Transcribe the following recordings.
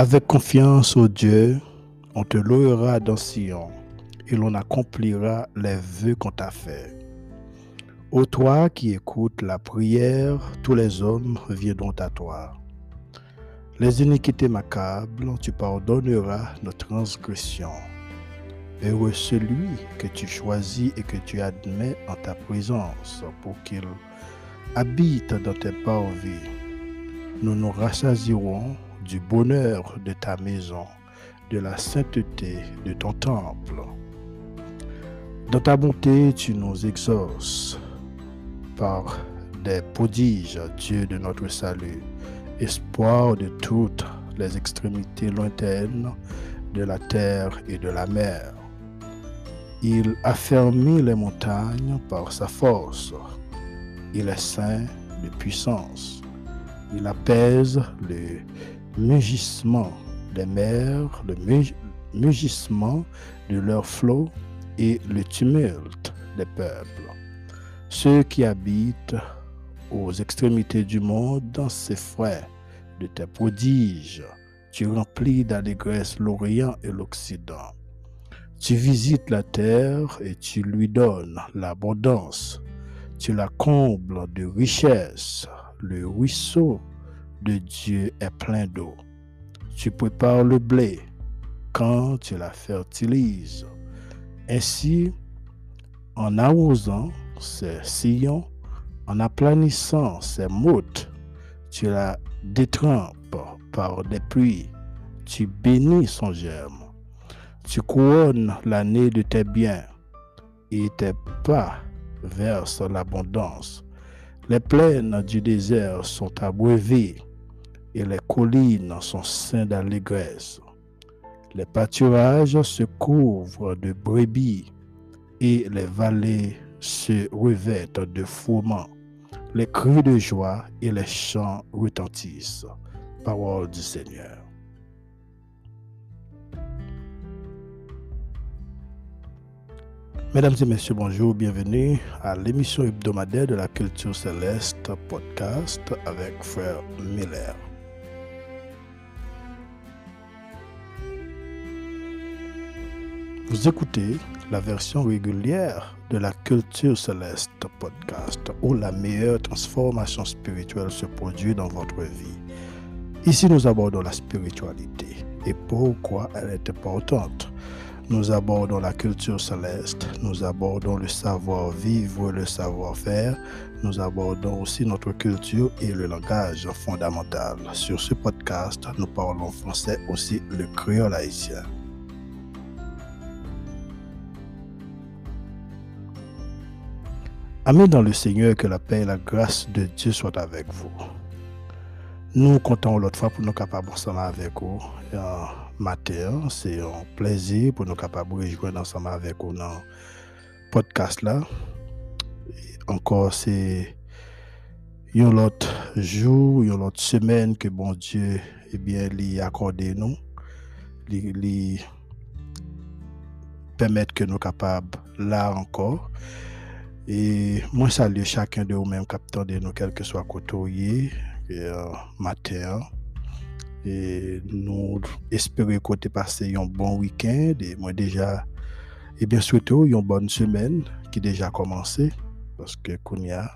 Avec confiance au Dieu, on te louera dans Sion et l'on accomplira les vœux qu'on t'a fait. Ô toi qui écoutes la prière, tous les hommes viendront à toi. Les iniquités m'accablent, tu pardonneras nos transgressions. Heureux celui que tu choisis et que tu admets en ta présence pour qu'il habite dans tes parvis. Nous nous rassasierons du bonheur de ta maison, de la sainteté de ton temple. Dans ta bonté, tu nous exauces par des prodiges, Dieu de notre salut, espoir de toutes les extrémités lointaines de la terre et de la mer. Il affermit les montagnes par sa force. Il est saint de puissance. Il apaise le mugissement des mers, le mugissement de leurs flots et le tumulte des peuples. Ceux qui habitent aux extrémités du monde frais de tes prodiges, tu remplis d'allégresse l'Orient et l'Occident. Tu visites la terre et tu lui donnes l'abondance. Tu la combles de richesses. Le ruisseau de Dieu est plein d'eau. Tu prépares le blé quand tu la fertilises. Ainsi, en arrosant ses sillons, en aplanissant ses moutes, tu la détrempes par des pluies. Tu bénis son germe tu couronnes l'année de tes biens et tes pas versent l'abondance. Les plaines du désert sont abreuvées et les collines sont saintes d'allégresse. Les pâturages se couvrent de brebis et les vallées se revêtent de fourments. Les cris de joie et les chants retentissent. Parole du Seigneur. Mesdames et messieurs, bonjour, bienvenue à l'émission hebdomadaire de la culture céleste podcast avec Frère Miller. Vous écoutez la version régulière de la culture céleste podcast où la meilleure transformation spirituelle se produit dans votre vie. Ici, nous abordons la spiritualité et pourquoi elle est importante. Nous abordons la culture céleste, nous abordons le savoir-vivre, le savoir-faire, nous abordons aussi notre culture et le langage fondamental. Sur ce podcast, nous parlons français aussi le créole haïtien. Amis dans le Seigneur, que la paix et la grâce de Dieu soient avec vous. Nous comptons l'autre fois pour nous capables ensemble avec vous matin. C'est un plaisir pour nous capables de rejoindre ensemble avec vous dans le podcast là. encore, c'est un autre jour, une autre semaine que bon Dieu eh bien, lui accordé nous. Lui, permettre que nous capables là encore. Et moi, salue chacun de vous-même, capteur de nous, quel que soit côté, euh, matin. Et nous espérons que tu passé un bon week-end. Et déjà, et bien surtout, une bonne semaine qui déjà commencé. Parce que Kounia,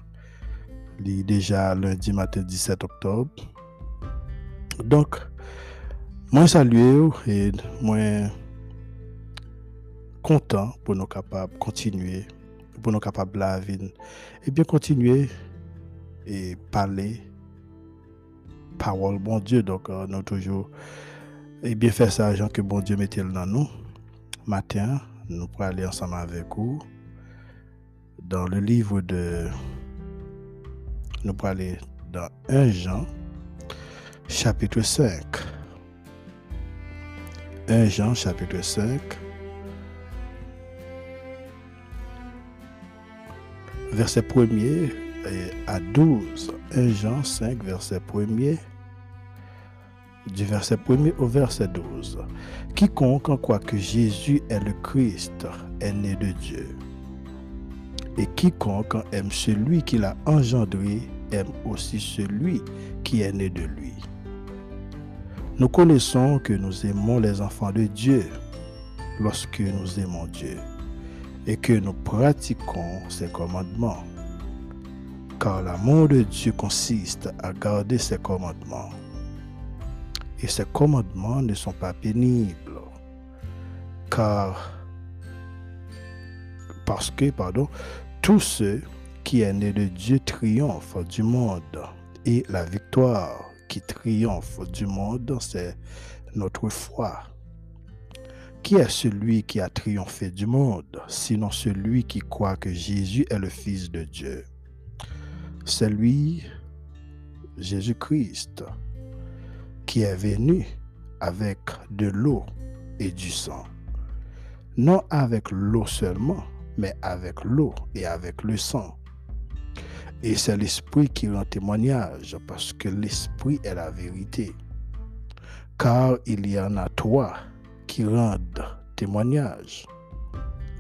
est déjà lundi matin 17 octobre. Donc, moi saluer et moi content pour nous capables continuer, pour nous capables la vie. Et bien continuer et parler parole, bon Dieu. Donc, euh, nous toujours et eh bien faire ça, Jean, que bon Dieu mette dans nous. Matin, nous pourrons aller ensemble avec vous dans le livre de. Nous pourrons aller dans 1 Jean, chapitre 5. 1 Jean, chapitre 5. Verset 1er à 12. 1 Jean 5, verset 1er, du verset 1er au verset 12. Quiconque en croit que Jésus est le Christ est né de Dieu. Et quiconque aime celui qui l'a engendré aime aussi celui qui est né de lui. Nous connaissons que nous aimons les enfants de Dieu lorsque nous aimons Dieu et que nous pratiquons ses commandements. Car l'amour de Dieu consiste à garder ses commandements. Et ces commandements ne sont pas pénibles. Car, parce que, pardon, tous ceux qui est né de Dieu triomphe du monde. Et la victoire qui triomphe du monde, c'est notre foi. Qui est celui qui a triomphé du monde, sinon celui qui croit que Jésus est le Fils de Dieu? C'est lui, Jésus-Christ, qui est venu avec de l'eau et du sang. Non avec l'eau seulement, mais avec l'eau et avec le sang. Et c'est l'Esprit qui rend témoignage, parce que l'Esprit est la vérité. Car il y en a trois qui rendent témoignage.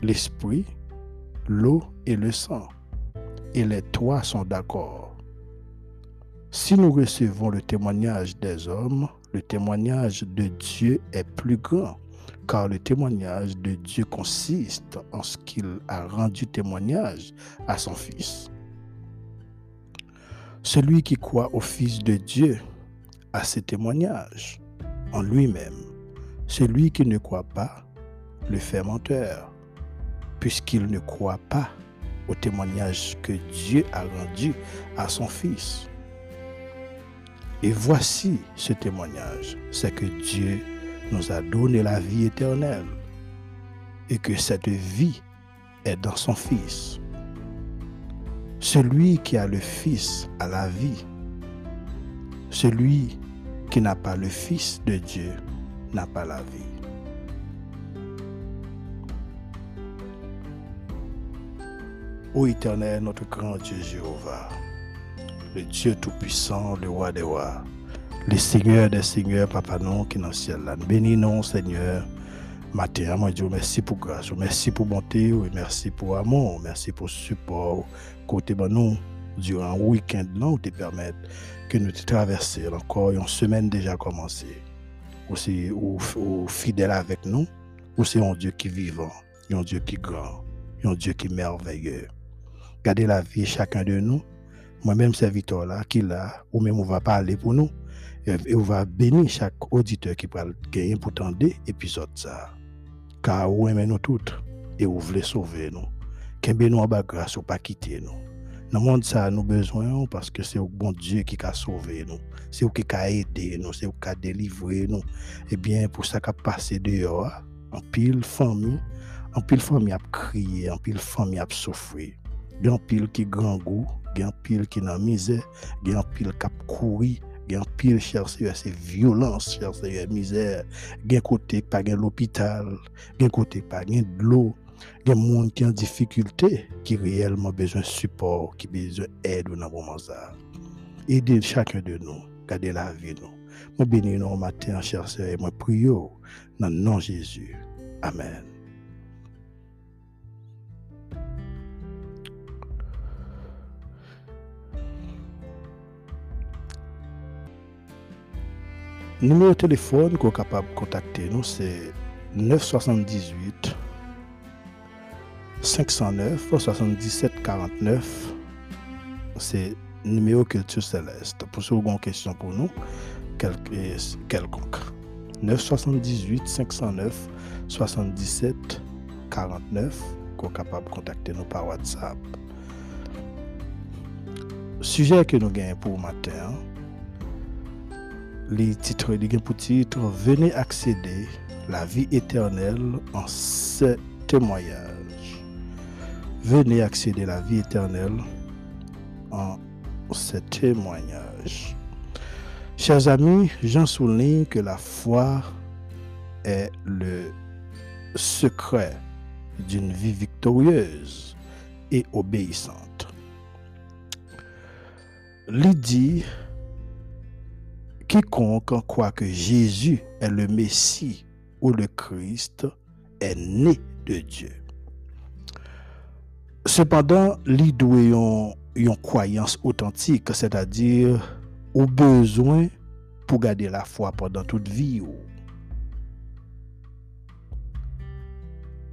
L'Esprit, l'eau et le sang. Et les trois sont d'accord. Si nous recevons le témoignage des hommes, le témoignage de Dieu est plus grand, car le témoignage de Dieu consiste en ce qu'il a rendu témoignage à son Fils. Celui qui croit au Fils de Dieu a ce témoignage en lui-même. Celui qui ne croit pas le fait menteur, puisqu'il ne croit pas au témoignage que Dieu a rendu à son Fils. Et voici ce témoignage, c'est que Dieu nous a donné la vie éternelle et que cette vie est dans son Fils. Celui qui a le Fils a la vie. Celui qui n'a pas le Fils de Dieu n'a pas la vie. Ô éternel, notre grand Dieu Jéhovah, le Dieu Tout-Puissant, le roi des rois, le Seigneur des Seigneurs, Papa non, qui est dans ciel, là. bénis nous, Seigneur, matin, moi, Dieu, merci pour grâce, merci pour bonté, merci pour amour, merci pour support, côté ben nous, durant le week-end, là, où te permettre que nous te traverser encore une semaine déjà commencé. Ou c'est fidèle avec nous, ou c'est un Dieu qui est vivant, un Dieu qui est grand, un Dieu qui est merveilleux. Gardez la vie chacun de nous. Moi-même, serviteur là, qui là, ou même on va parler pour nous. Et on va bénir chaque auditeur qui va gagner pour tendre épisode ça. Car vous aimez nous toutes et vous voulez sauver nous. Qu'un nous en grâce ou pas quitter nous. Dans le monde, ça, nous besoin parce que c'est le bon Dieu qui a sauvé nous. C'est lui qui a aidé nous, c'est lui qui a délivré nous. Et bien, pour ça qu'a passé dehors, en pile famille, en pile famille a crié, en pile famille a souffert. Il y a pile qui grand goût, il y a pile qui dans misère, il y pile qui a couru, il y a pile, cher Seigneur, c'est violence, cher Seigneur, misère. Il y a côté pas l'hôpital, il y a côté pas de l'eau, il y a des gens qui ont des difficultés, qui réellement besoin de support, qui besoin d'aide dans ce moment. Aidez chacun de nous, gardez la vie nous. Moi bénis nous matin, cher Seigneur, et moi prie dans le nom de Jésus. Amen. Numéro de téléphone qu'on est capable de contacter nous, c'est 978 509 77 49. C'est numéro Culture Céleste. Pour ceux qui ont une question pour nous, quelconque. 978 509 77 49 qu'on capable de contacter nous par WhatsApp. Sujet que nous gagnons pour matin, les titres, les pour titre, venez accéder la vie éternelle en ce témoignage. Venez accéder la vie éternelle en ce témoignage. Chers amis, j'en souligne que la foi est le secret d'une vie victorieuse et obéissante. Lydie quiconque croit que Jésus est le Messie ou le Christ est né de Dieu. Cependant, il doit une croyance authentique, c'est-à-dire au besoin pour garder la foi pendant toute vie.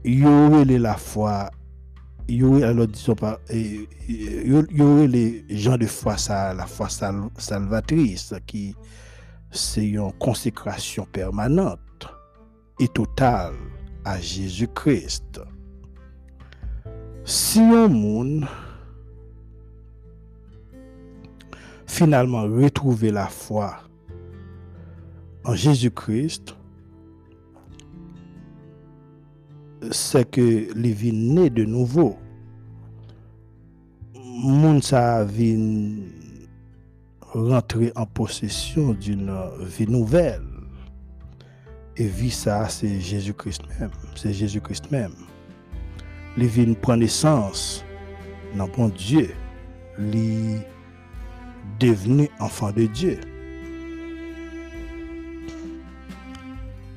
Y aurait la foi, y aurait, les gens de foi, la foi salvatrice, qui une consécration permanente et totale à Jésus-Christ. Si un monde finalement retrouver la foi en Jésus-Christ, c'est que les vies nées de nouveau. Moun ça vient rentrer en possession d'une vie nouvelle. Et vie ça, c'est Jésus-Christ même. C'est Jésus-Christ même. Les vies prennent naissance dans bon Dieu. Les devenu enfant de Dieu.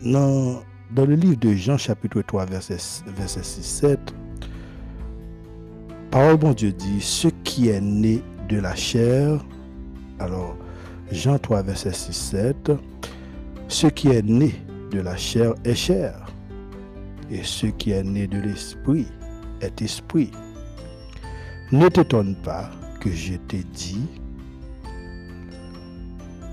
Dans, dans le livre de Jean chapitre 3 verset, verset 6-7, parole bon Dieu dit, ce qui est né de la chair, alors Jean 3 verset 6-7, ce qui est né de la chair est chair, et ce qui est né de l'esprit esprit. Ne t'étonne pas que je t'ai dit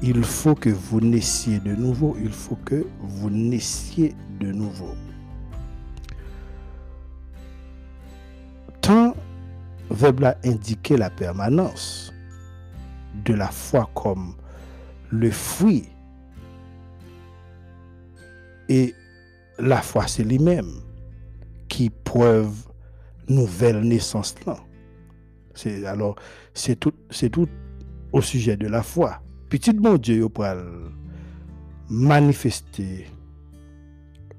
il faut que vous naissiez de nouveau. Il faut que vous naissiez de nouveau. Tant verbe là indiquer la permanence de la foi comme le fruit et la foi c'est lui-même qui preuve nouvelle naissance là. C'est alors c'est tout c'est tout au sujet de la foi petit bon Dieu pour manifester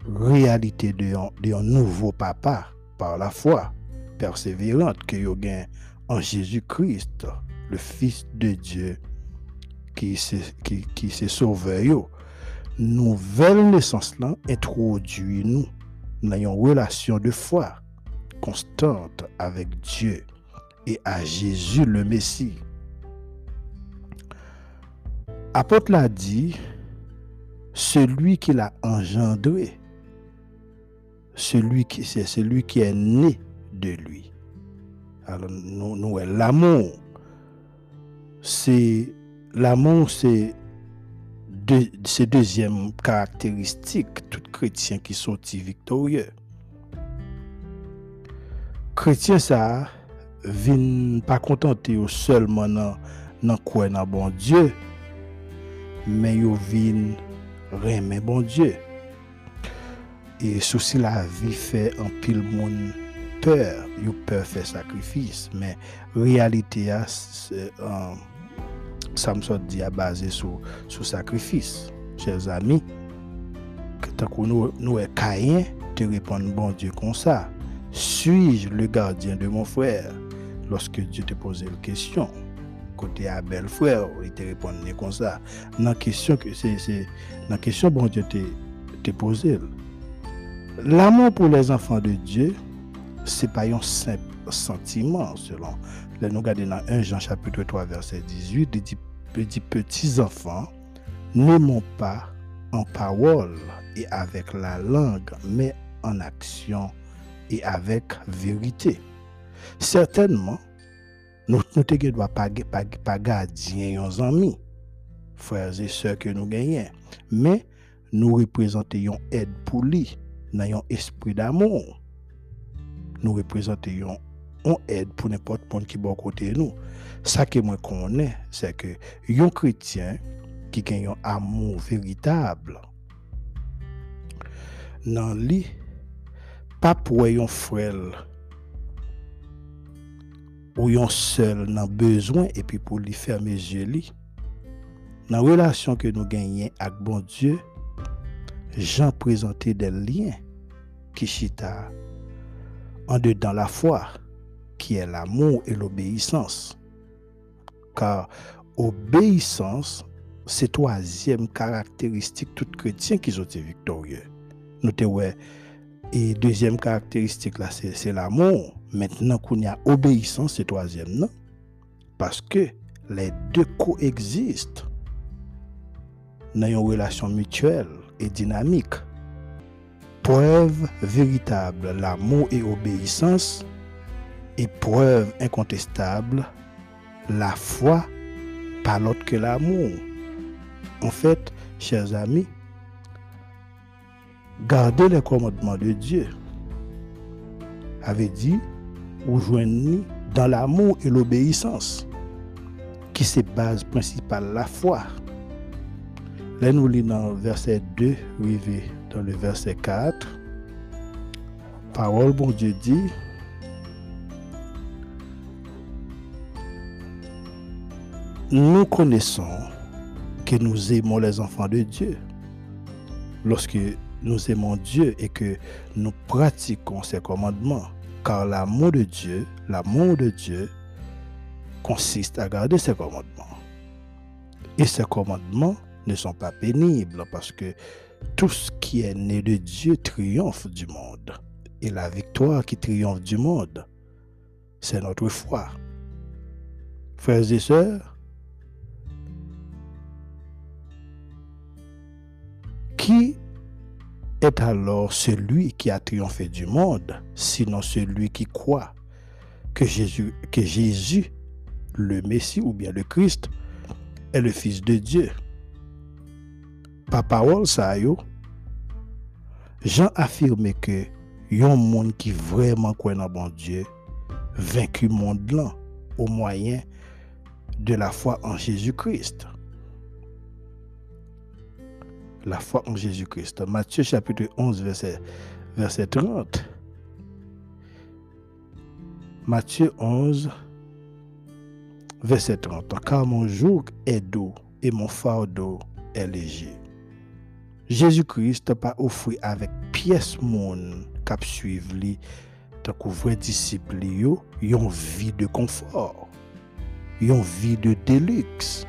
réalité de un, nouveau papa par la foi persévérante que vous gain en Jésus-Christ, le Fils de Dieu qui s'est qui, qui sauvé. Nouvelle naissance là introduit nous dans une relation de foi constante avec Dieu et à Jésus le Messie. Apôtre l'a dit, celui qui l'a engendré, celui qui c'est celui qui est né de lui. Alors nous, l'amour, c'est l'amour, c'est de, deuxième caractéristique tout chrétien qui sortit victorieux. Chrétien ça vient pas contenter seulement dans dans quoi bon Dieu mais yo vin remen bon Dieu. Et souci la vie fait un pile monde peur, yo peur faire sacrifice, mais réalité a ça me dit à basé sur sur sacrifice. Chers amis, tant que nous nous est te répondre bon Dieu comme ça. Suis-je le gardien de mon frère? Lorsque Dieu te posait la question côté à belle frère, il te répondait comme ça. Dans question que c'est la question bon Dieu te te posé. L'amour pour les enfants de Dieu, c'est pas un simple sentiment selon nous regardons dans 1 Jean chapitre 3 verset 18, il petits enfants, n'aimons pas en parole et avec la langue, mais en action et avec vérité. Certainement, nous ne devons pas, garder nos amis, frères et sœurs que nous gagnons, mais nous représentons aide pour lui, dans un esprit d'amour. Nous représentons une aide pour n'importe qui est bon côté nous. Ce que moi connais, c'est que un chrétien qui a un amour véritable, dans lui, pas pour un frère ou yon seul nan besoin et puis pour lui fermer les yeux li. La relation que nous gagnons avec bon Dieu, Jean présenté des liens qui chita en dedans la foi, qui est l'amour et l'obéissance. Car obéissance, c'est troisième caractéristique tout chrétien qui sont victorieux. Nous te et deuxième caractéristique là, c'est l'amour. Maintenant qu'on y a obéissance, c'est troisième, non? Parce que les deux coexistent. dans une relation mutuelle et dynamique. Preuve véritable, l'amour et obéissance. Et preuve incontestable, la foi, pas l'autre que l'amour. En fait, chers amis, garder les commandements de Dieu avait dit, ou joignez dans l'amour et l'obéissance, qui se base principale la foi. Là, nous lisons dans le verset 2, arrivé dans le verset 4. Parole, bon Dieu dit, nous connaissons que nous aimons les enfants de Dieu lorsque nous aimons Dieu et que nous pratiquons ses commandements. Car l'amour de Dieu, l'amour de Dieu consiste à garder ses commandements. Et ces commandements ne sont pas pénibles parce que tout ce qui est né de Dieu triomphe du monde. Et la victoire qui triomphe du monde, c'est notre foi. Frères et sœurs, qui est alors celui qui a triomphé du monde, sinon celui qui croit que Jésus, le Messie ou bien le Christ, est le Fils de Dieu? Par parole ça Jean affirmé que un monde qui vraiment croit dans bon Dieu vaincu monde là au moyen de la foi en Jésus-Christ la foi en Jésus-Christ. Matthieu chapitre 11, verset, verset 30. Matthieu 11, verset 30. Car mon joug est doux et mon fardeau est léger. Jésus-Christ pas offert avec pièce monde cap suivre li tant que vrai disciple yo, yon vie de confort, yon vie de déluxe.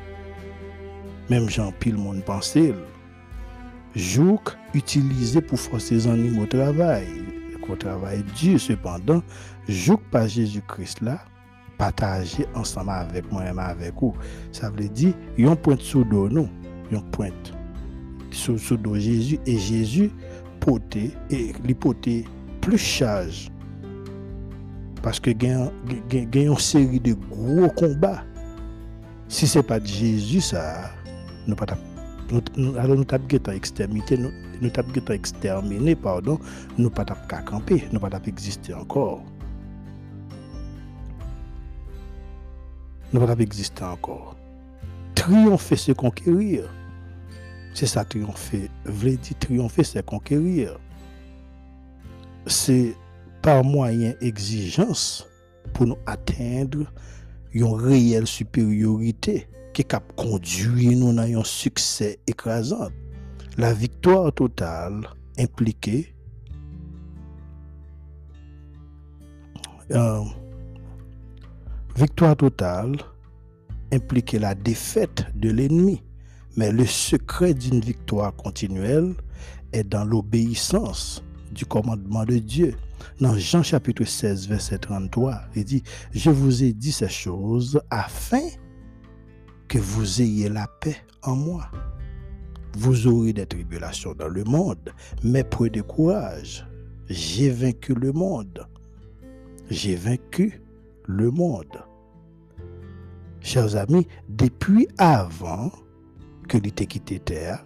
Même Jean pile monde pensait Jouk utilisé pour forcer les animaux au travail. Au travail dur cependant, jouk par Jésus-Christ là, partager ensemble avec moi-même avec vous. Ça veut dire, yon pointe sous dos nous, yon pointe sous, dos Jésus et Jésus portait et lui plus charge. Parce que a une série de gros combats. Si ce n'est pas Jésus, ça, nous pas nous, alors nous avons exterminé, nous, nous avons exterminé, pardon, nous pas qu'à camper, nous pas exister encore. Nous pas exister encore. Triompher, c'est conquérir. C'est ça, triompher. Voulez dire triompher, c'est conquérir. C'est par moyen exigence pour nous atteindre une réelle supériorité qui a conduit nous à un succès écrasant. La victoire totale impliquée euh, victoire totale impliquait la défaite de l'ennemi. Mais le secret d'une victoire continuelle est dans l'obéissance du commandement de Dieu. Dans Jean chapitre 16, verset 33, il dit, je vous ai dit ces choses afin que vous ayez la paix en moi. Vous aurez des tribulations dans le monde, mais prenez courage. J'ai vaincu le monde. J'ai vaincu le monde. Chers amis, depuis avant que l'été quitté terre,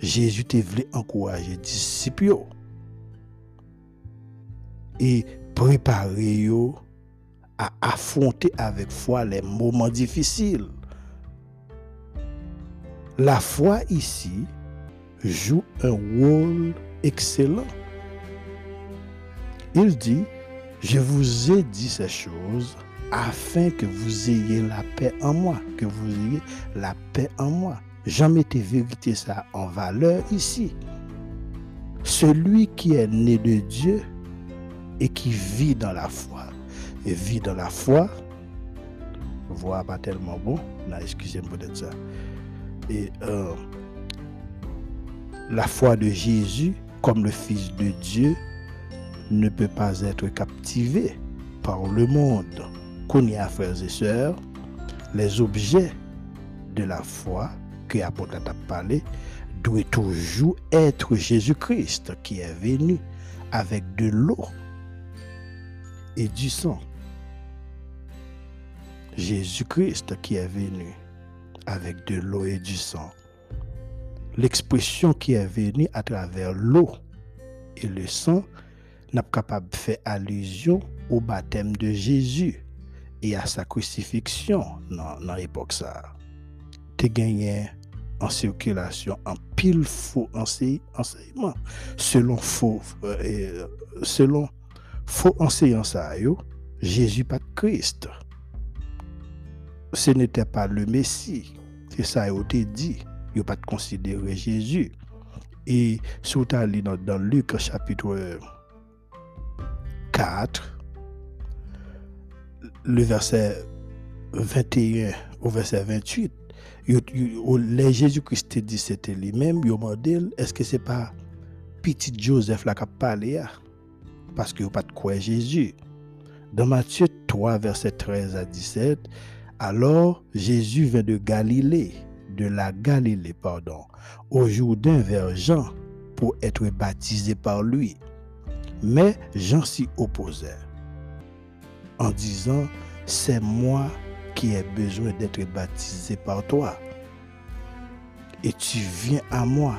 Jésus t'a voulu encourager les disciples et préparer à affronter avec foi les moments difficiles. La foi ici joue un rôle excellent. Il dit, je vous ai dit ces choses afin que vous ayez la paix en moi, que vous ayez la paix en moi. J'en mettais vérité ça en valeur ici. Celui qui est né de Dieu et qui vit dans la foi, et vit dans la foi, voix pas tellement bon, là, excusez-moi de ça et euh, la foi de Jésus comme le Fils de Dieu ne peut pas être captivée par le monde. A, frères et sœurs, les objets de la foi que l'apôtre a parlé doit toujours être Jésus-Christ qui est venu avec de l'eau et du sang. Jésus-Christ qui est venu avec de l'eau et du sang. L'expression qui est venue à travers l'eau et le sang n'a pas capable de faire allusion au baptême de Jésus et à sa crucifixion dans l'époque ça. Tu gagné en circulation en pile faux enseignement selon faux euh, selon faux Jésus pas Christ ce n'était pas le Messie ça a été dit il pas de considérer Jésus et si vous dans, dans Luc chapitre 4 le verset 21 au verset 28 les Jésus-Christ dit c'était lui-même, il demandé est-ce que c'est pas petit Joseph là qui a parlé parce qu'il n'y a pas de quoi Jésus. Dans Matthieu 3, verset 13 à 17, alors Jésus vint de Galilée, de la Galilée, pardon, au Jourdain vers Jean pour être baptisé par lui. Mais Jean s'y opposait en disant, c'est moi qui ai besoin d'être baptisé par toi. Et tu viens à moi.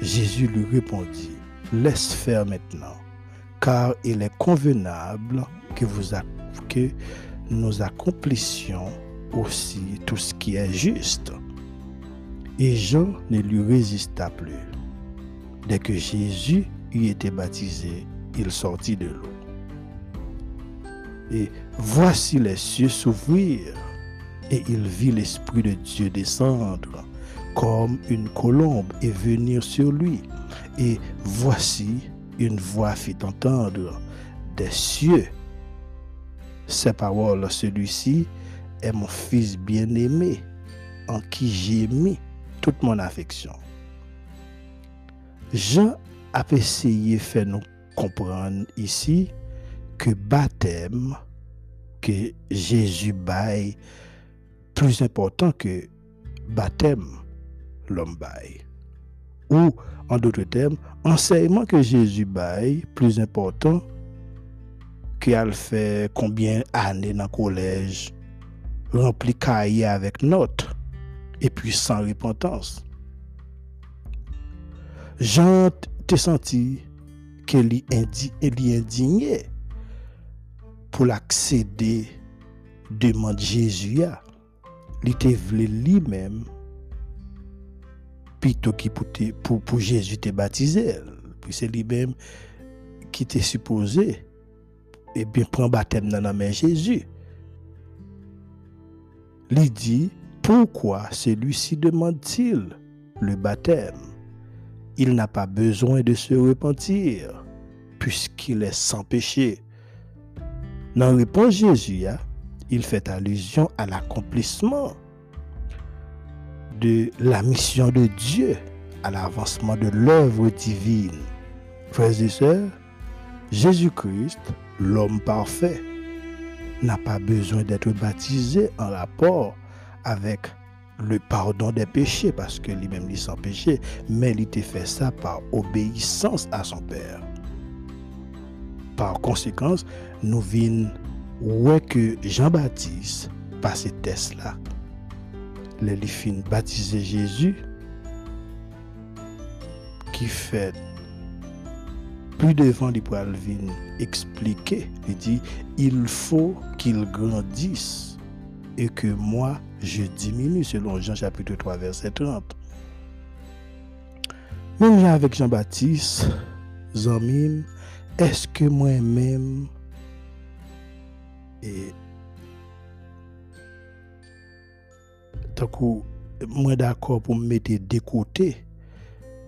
Jésus lui répondit, laisse faire maintenant, car il est convenable que, vous nous accomplissions aussi tout ce qui est juste. Et Jean ne lui résista plus. Dès que Jésus eut été baptisé, il sortit de l'eau. Et voici les cieux s'ouvrir, et il vit l'Esprit de Dieu descendre comme une colombe et venir sur lui. Et voici une voix fit entendre des cieux. Ces paroles, celui-ci est mon fils bien-aimé, en qui j'ai mis toute mon affection. Jean a essayé de faire nous comprendre ici que baptême que Jésus baille plus important que baptême l'homme baille. Ou, en d'autres termes, enseignement que Jésus baille plus important qu'il fait combien d'années dans le collège, rempli cahier avec notes, et puis sans repentance. Jean te senti qu'il est indigné pour l'accéder demande Jésus a il était lui-même. Plutôt qui pour, Jésus te baptiser puis c'est lui-même qui était supposé bien prendre baptême dans la main Jésus. Il dit pourquoi celui-ci demande-t-il le baptême? Il n'a pas besoin de se repentir puisqu'il est sans péché. Dans réponse Jésus, il fait allusion à l'accomplissement de la mission de Dieu, à l'avancement de l'œuvre divine. Frères et sœurs, Jésus-Christ, l'homme parfait, n'a pas besoin d'être baptisé en rapport avec le pardon des péchés, parce que lui-même est sans péché, mais il était fait ça par obéissance à son Père. Par conséquent, nous venons ouais que Jean-Baptiste passait test là. Les baptisé Jésus qui fait plus devant il pour expliquer, il dit il faut qu'il grandisse et que moi je diminue selon Jean chapitre 3 verset 30. Même avec Jean-Baptiste, Zamim, est-ce que moi-même, et tant que moi d'accord pour me mettre de côté,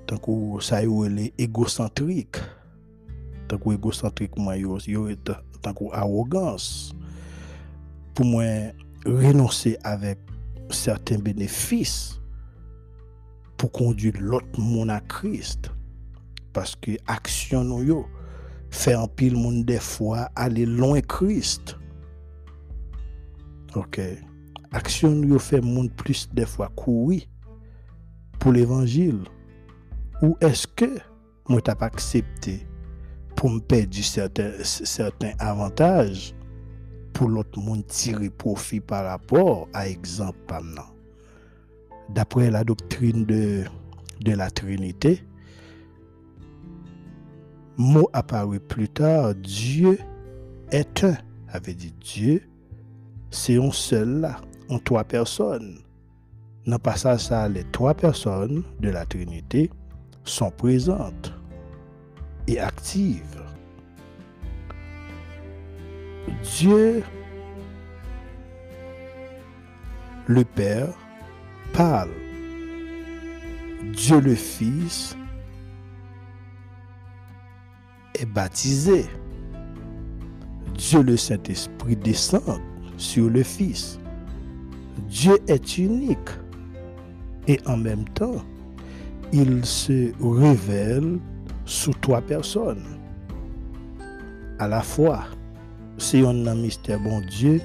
tant que ça est égocentrique, tant que égocentrique, moi, tant que arrogance, pour moi renoncer avec certains bénéfices pour conduire l'autre monde à Christ. Parce que action nous fait un pile monde des fois aller loin Christ. OK. Action nous fait monde plus des fois courir pour l'évangile ou est-ce que moi t'as accepté pour me perdre certains, avantages pour l'autre monde tirer profit par rapport à exemple D'après la doctrine de, la Trinité, mot apparu plus tard, Dieu est un. Avait dit Dieu, c'est un seul en trois personnes. Dans le passage, les trois personnes de la Trinité sont présentes et actives. Dieu, le Père, parle. Dieu le Fils est baptisé. Dieu le Saint-Esprit descend sur le Fils. Dieu est unique et en même temps, il se révèle sous trois personnes. À la fois, c'est un mystère bon Dieu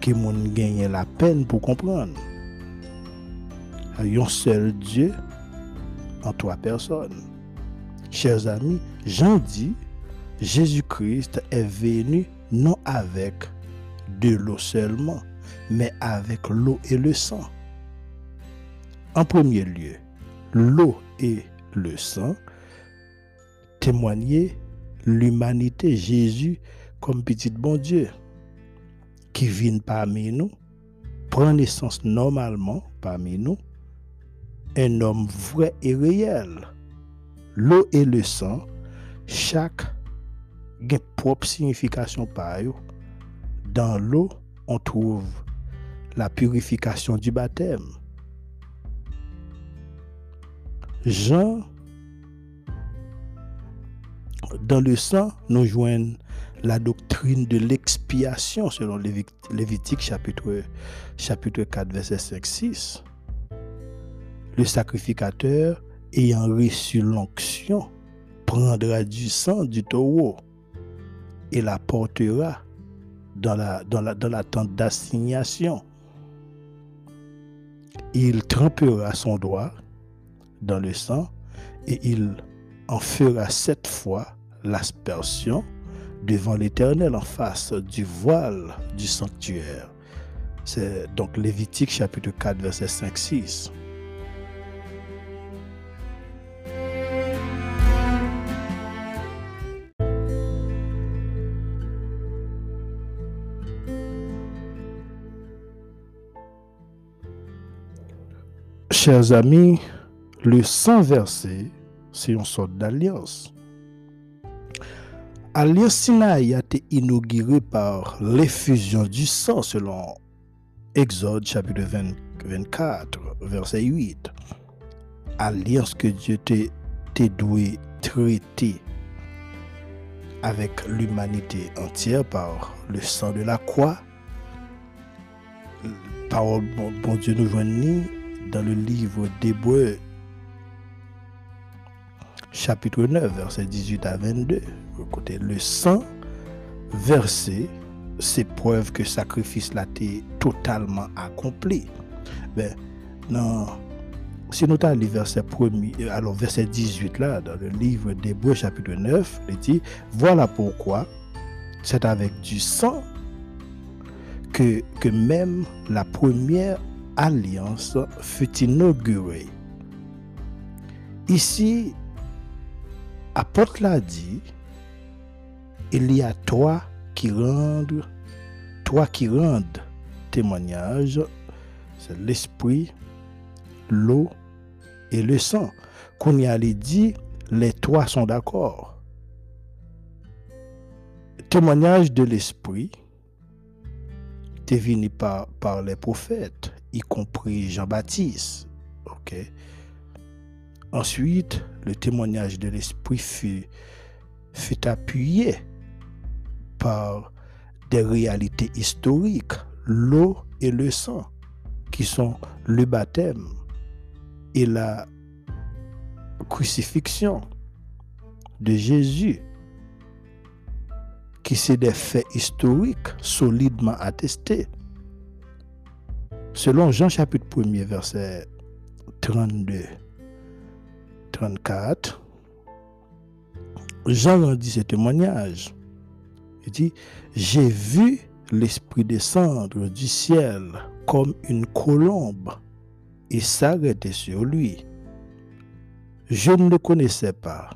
que mon gagne la peine pour comprendre. Un seul Dieu en trois personnes. Chers amis, Jean dit, Jésus-Christ est venu non avec de l'eau seulement, mais avec l'eau et le sang. En premier lieu, l'eau et le sang témoignaient l'humanité Jésus comme petit bon Dieu qui vient parmi nous, prend naissance normalement parmi nous, un homme vrai et réel. L'eau et le sang, chaque a propre signification par eux. Dans l'eau, on trouve la purification du baptême. Jean, dans le sang, nous joignons la doctrine de l'expiation selon Lévitique chapitre, chapitre 4, verset 5-6. Le sacrificateur, ayant reçu l'onction, prendra du sang du taureau et la portera dans la, dans dans la tente d'assignation. Il trempera son doigt dans le sang et il en fera sept fois l'aspersion devant l'Éternel en face du voile du sanctuaire. C'est donc Lévitique chapitre 4 verset 5-6. Chers amis, le sang versé, c'est une sorte d'alliance. Alliance Sinaï a été inaugurée par l'effusion du sang selon Exode chapitre 24, verset 8. Alliance que Dieu t'a doué traiter avec l'humanité entière par le sang de la croix. Parole bon, Dieu nous joignit dans le livre d'Hébreu chapitre 9, verset 18 à 22. Écoutez, le sang versé, c'est preuve que sacrifice là été totalement accompli. Ben, non, si nous avons le verset premier, alors verset 18 là, dans le livre d'Hébreu chapitre 9, il dit, voilà pourquoi c'est avec du sang que même la première alliance fut inaugurée. Ici, apôtre l'a dit, il y a toi qui rendent, toi qui témoignage, c'est l'esprit, l'eau et le sang. Qu'on y a dit, les trois sont d'accord. Témoignage de l'esprit, t'es par, les prophètes, y compris Jean-Baptiste. Ensuite, le témoignage de l'Esprit fut, appuyé par des réalités historiques, l'eau et le sang, qui sont le baptême et la crucifixion de Jésus, qui sont des faits historiques solidement attestés. Selon Jean chapitre 1 verset 32, 34, Jean rendit ce témoignage. Il dit, j'ai vu l'Esprit descendre du ciel comme une colombe et s'arrêter sur lui. Je ne le connaissais pas,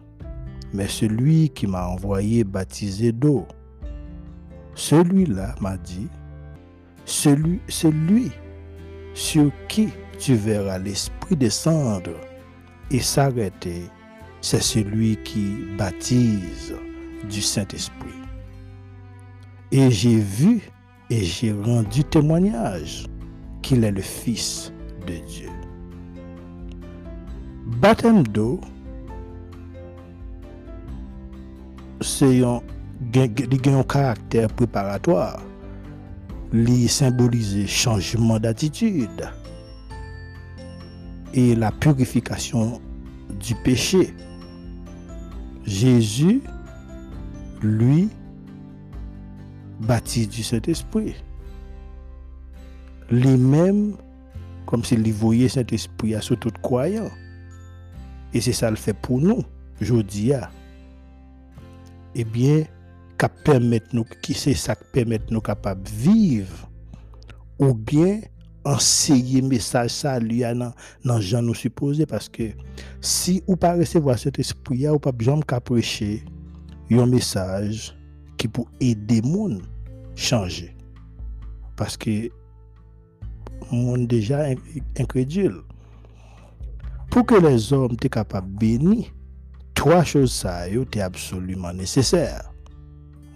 mais celui qui m'a envoyé baptiser d'eau, celui-là m'a dit, celui, celui sur qui tu verras l'Esprit descendre et s'arrêter, c'est celui qui baptise du Saint-Esprit. Et j'ai vu et j'ai rendu témoignage qu'il est le Fils de Dieu. Baptême d'eau, c'est un, un caractère préparatoire. Il symbolise changement d'attitude et la purification du péché. Jésus, lui, baptise du Saint-Esprit. Lui-même, comme s'il voyait Saint-Esprit à sur tout croyant. Et c'est ça le fait pour nous, dis Eh bien, qui c'est ça qui permet nous capables de vivre, ou bien enseigner message ça lui dans dans gens nous supposé parce que si ou pas recevoir cet esprit ou pas jamais qu'à prêcher un message qui pour aider monde changer. Parce que monde déjà incrédule. Pour que les hommes soient capables de bénir trois choses ça absolument nécessaires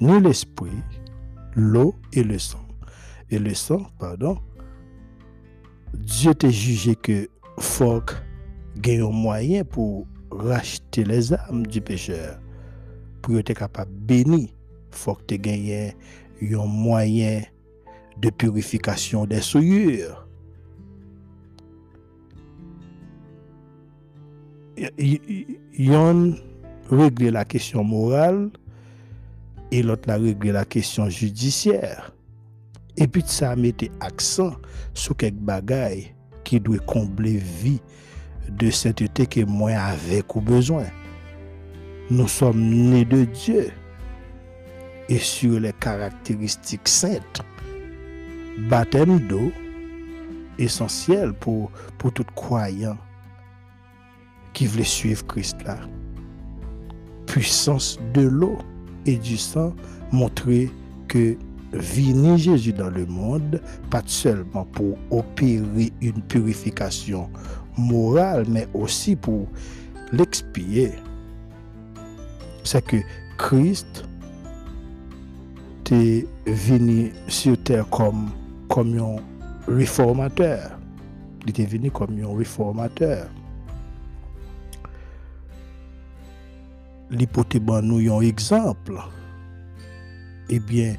nous l'esprit l'eau et le sang. Et le sang pardon Dieu t'a jugé que faut ait un moyen pour racheter les âmes du pécheur. Pour être capable de bénir, que tu aies un moyen de purification des souillures. Yon régler la question morale et l'autre a régler la question judiciaire. Et puis ça mettait accent sur quelques bagailles qui doit combler vie de sainteté que moi avec ou besoin. Nous sommes nés de Dieu et sur les caractéristiques saintes. Baptême d'eau essentiel pour, pour tout croyant qui veut suivre Christ là. Puissance de l'eau et du sang montrer que Vini Jésus dans le monde, pas seulement pour opérer une purification morale, mais aussi pour l'expier. C'est que Christ est venu sur terre comme, comme un réformateur. Il était venu comme un réformateur. L'hypothèse nous un exemple. Eh bien,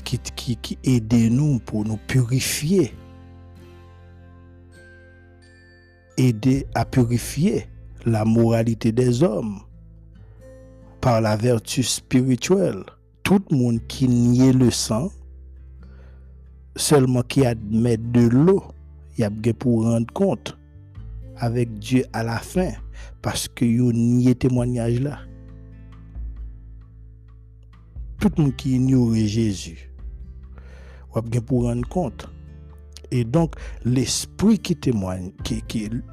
qui, aide nous pour nous purifier. Aider à purifier la moralité des hommes par la vertu spirituelle. Tout le monde qui nie le sang, seulement qui admet de l'eau, il y a pour rendre compte avec Dieu à la fin, parce que a nié témoignage là tout le monde qui ignore Jésus, ou pour rendre compte. Et donc, l'esprit qui témoigne,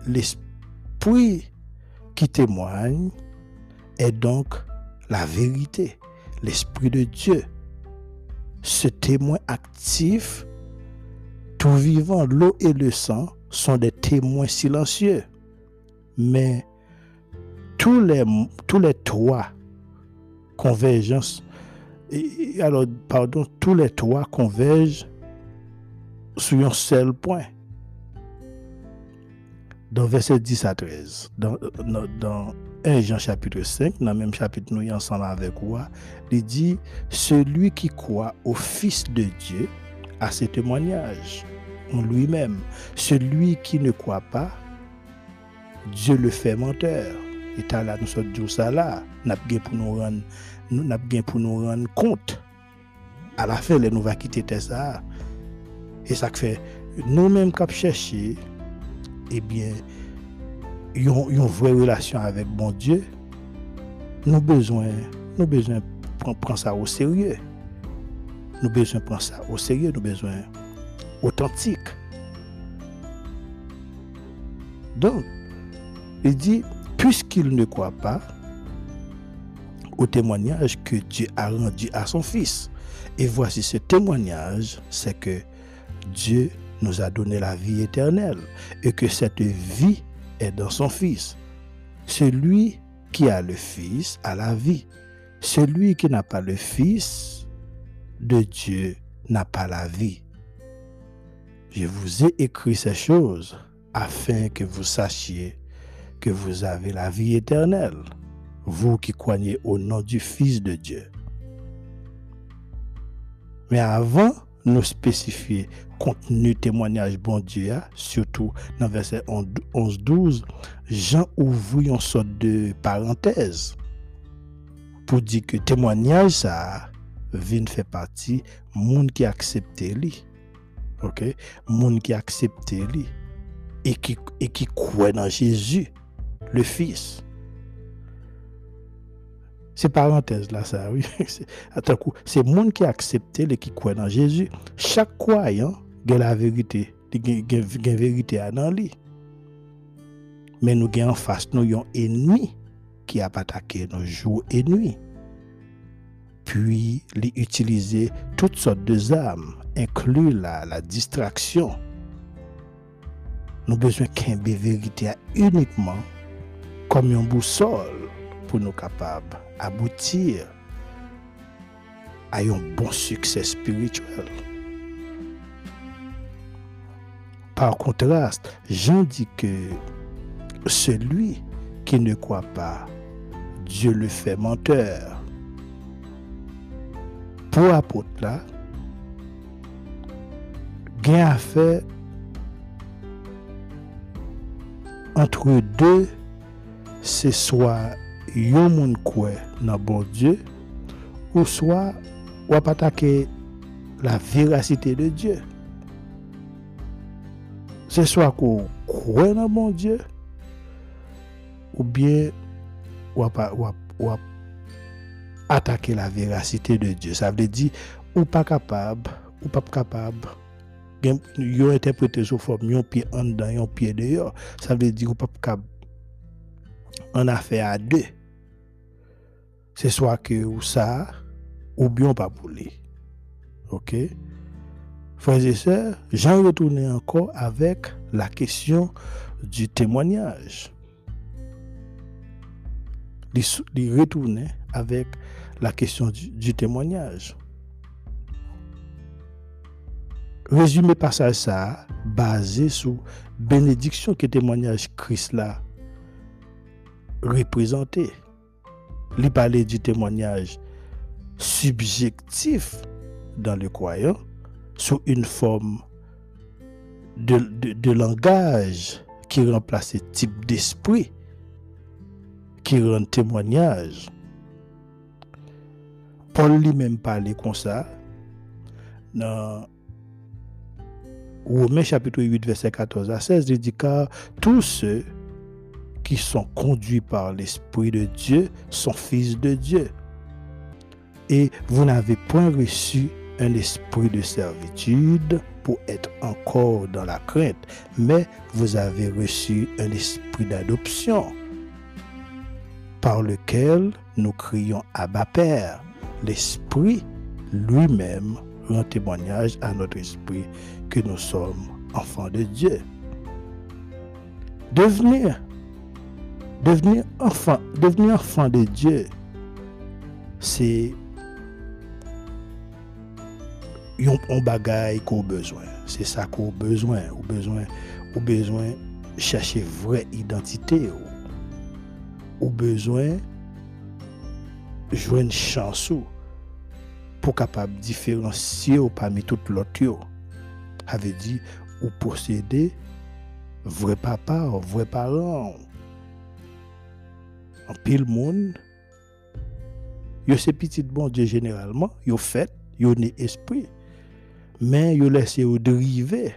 l'esprit qui témoigne est donc la vérité, l'esprit de Dieu. Ce témoin actif, tout vivant, l'eau et le sang sont des témoins silencieux. Mais tous les, tous les trois convergences alors, pardon, tous les trois convergent sur un seul point. Dans verset 10 à 13, dans, dans, 1 Jean chapitre 5, dans le même chapitre nous ensemble avec quoi, il dit, celui qui croit au Fils de Dieu a ce témoignage en lui-même. Celui qui ne croit pas, Dieu le fait menteur. Et là, nous sommes là, nous pour nous rendre nous n'avons bien pour nous rendre compte. À la fin, nous va quitter ça. Et ça fait nous-mêmes qui chercher, eh bien, yon vraie relation avec bon Dieu, nous besoin, nous besoin prendre ça au sérieux. Nous besoin prendre ça au sérieux, nous besoin authentique. Donc, il dit, puisqu'il ne croit pas au témoignage que Dieu a rendu à son Fils. Et voici ce témoignage, c'est que Dieu nous a donné la vie éternelle et que cette vie est dans son Fils. Celui qui a le Fils a la vie. Celui qui n'a pas le Fils de Dieu n'a pas la vie. Je vous ai écrit ces choses afin que vous sachiez que vous avez la vie éternelle, vous qui croyez au nom du Fils de Dieu. Mais avant nous spécifier contenu témoignage bon Dieu, surtout dans verset 11-12, Jean ouvre une sorte de parenthèse pour dire que témoignage ça vient faire partie monde qui accepte lui. OK? Monde qui accepte lui et qui et qui croit dans Jésus, le Fils. C'est parenthèse là, ça, oui. Monde qui a accepté et qui croit dans Jésus. Chaque croyant a la vérité, a vérité dans lui. Mais nous avons en face nous un ennemi qui a attaqué nos jours et nuits. Puis, il utiliser toutes sortes de armes, inclus la, la distraction. Nous avons besoin qu'un vérité uniquement comme une boussole pour nous capables aboutir à un bon succès spirituel. Par contraste, Jean dit que celui qui ne croit pas, Dieu le fait menteur. Pour apôtre là, gain à faire entre deux, c'est soit yon moun kwe nan bon Dieu ou soit ou attaquer la véracité de Dieu. C'est soit qu'on croit dans bon Dieu ou bien ou, ou, attaquer la véracité de Dieu. Ça veut dire ou pas capable ou pas capable yon interprété sous forme yon pied en dedans, yon pied dehors. Ça veut dire ou pas capable en affaire à deux c'est soit que ou ça, ou bien pas pour lui. OK? Frères et sœurs, j'en retourne encore avec la question du témoignage. Il retourne avec la question du, du témoignage. Résumé passage ça, basé sur bénédiction que témoignage Christ là représenté lui parler du témoignage subjectif dans le croyant sous une forme de, langage qui remplace ce type d'esprit qui rend témoignage. Paul lui-même parlait comme ça dans Romains chapitre 8, verset 14 à 16, il dit car tous ceux qui sont conduits par l'Esprit de Dieu sont fils de Dieu. Et vous n'avez point reçu un esprit de servitude pour être encore dans la crainte, mais vous avez reçu un esprit d'adoption par lequel nous crions Abba Père. L'Esprit lui-même rend témoignage à notre esprit que nous sommes enfants de Dieu. Devenir Devenir enfant, devenir enfant de Dieu, c'est un bagage qu'on a besoin. C'est ça qu'on a besoin. On a besoin, on a besoin de chercher vraie identité. On a besoin de jouer une chance pour capable de différencier parmi tout l'autre. Avait dit, ou posséder vrai papa, vrai parent. En pile monde yo c'est petit bon généralement yo fait yo né esprit mais yo laissé au dériver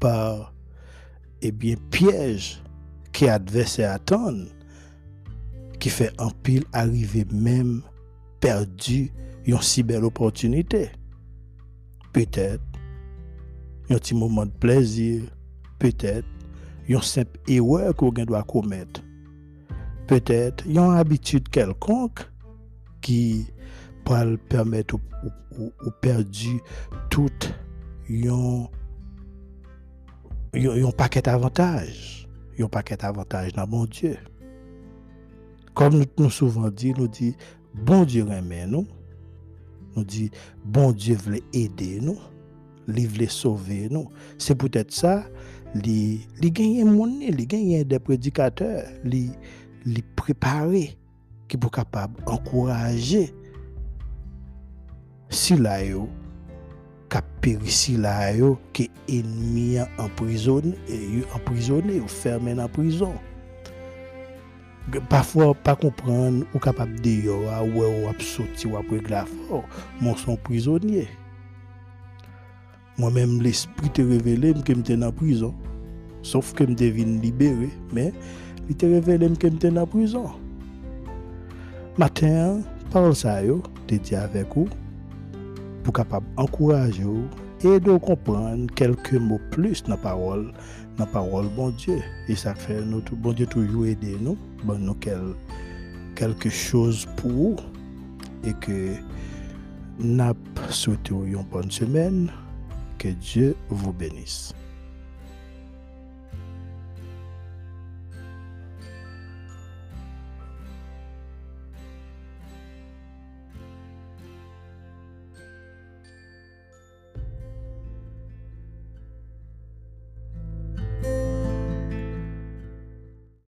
par ebyen piyej ki advese atan, ki fe anpil arive menm perdi yon si bel opotunite. Petet, yon ti mouman de plezir, petet, yon semp ewe kou gen do a komet. Petet, yon abitude kelkonk ki pral permet ou perdi tout yon yon paket avantaj. Yon paket avantaj nan bon Diyo. Kom nou souvan di, nou di, bon Diyo remen nou. Nou di, bon Diyo vle ede nou. Li vle sove nou. Se pwetet sa, li genyen mouni, li genyen de predikater, li prepare ki pou kapab ankoraje si la yo ka perisi la yo ki enmi an emprisonne ou fermen an prison. Pafwa pa kompran ou kapab de yo a ou ap soti ou ap wek la for, moun son. Mwen menm l'esprit te revele mke mte nan prison. Sof ke mte vin libere, men li te revele mke mte nan prison. Maten, parol sa yo, te di avek ou, pou kapab ankouraj yo e do kompran kelke mou plus nan parol nan parol bon Diyo e sa fè nou bon Diyo toujou ede nou bon nou kelke chouz pou e ke nap soutou yon bon semen ke Diyo vou benis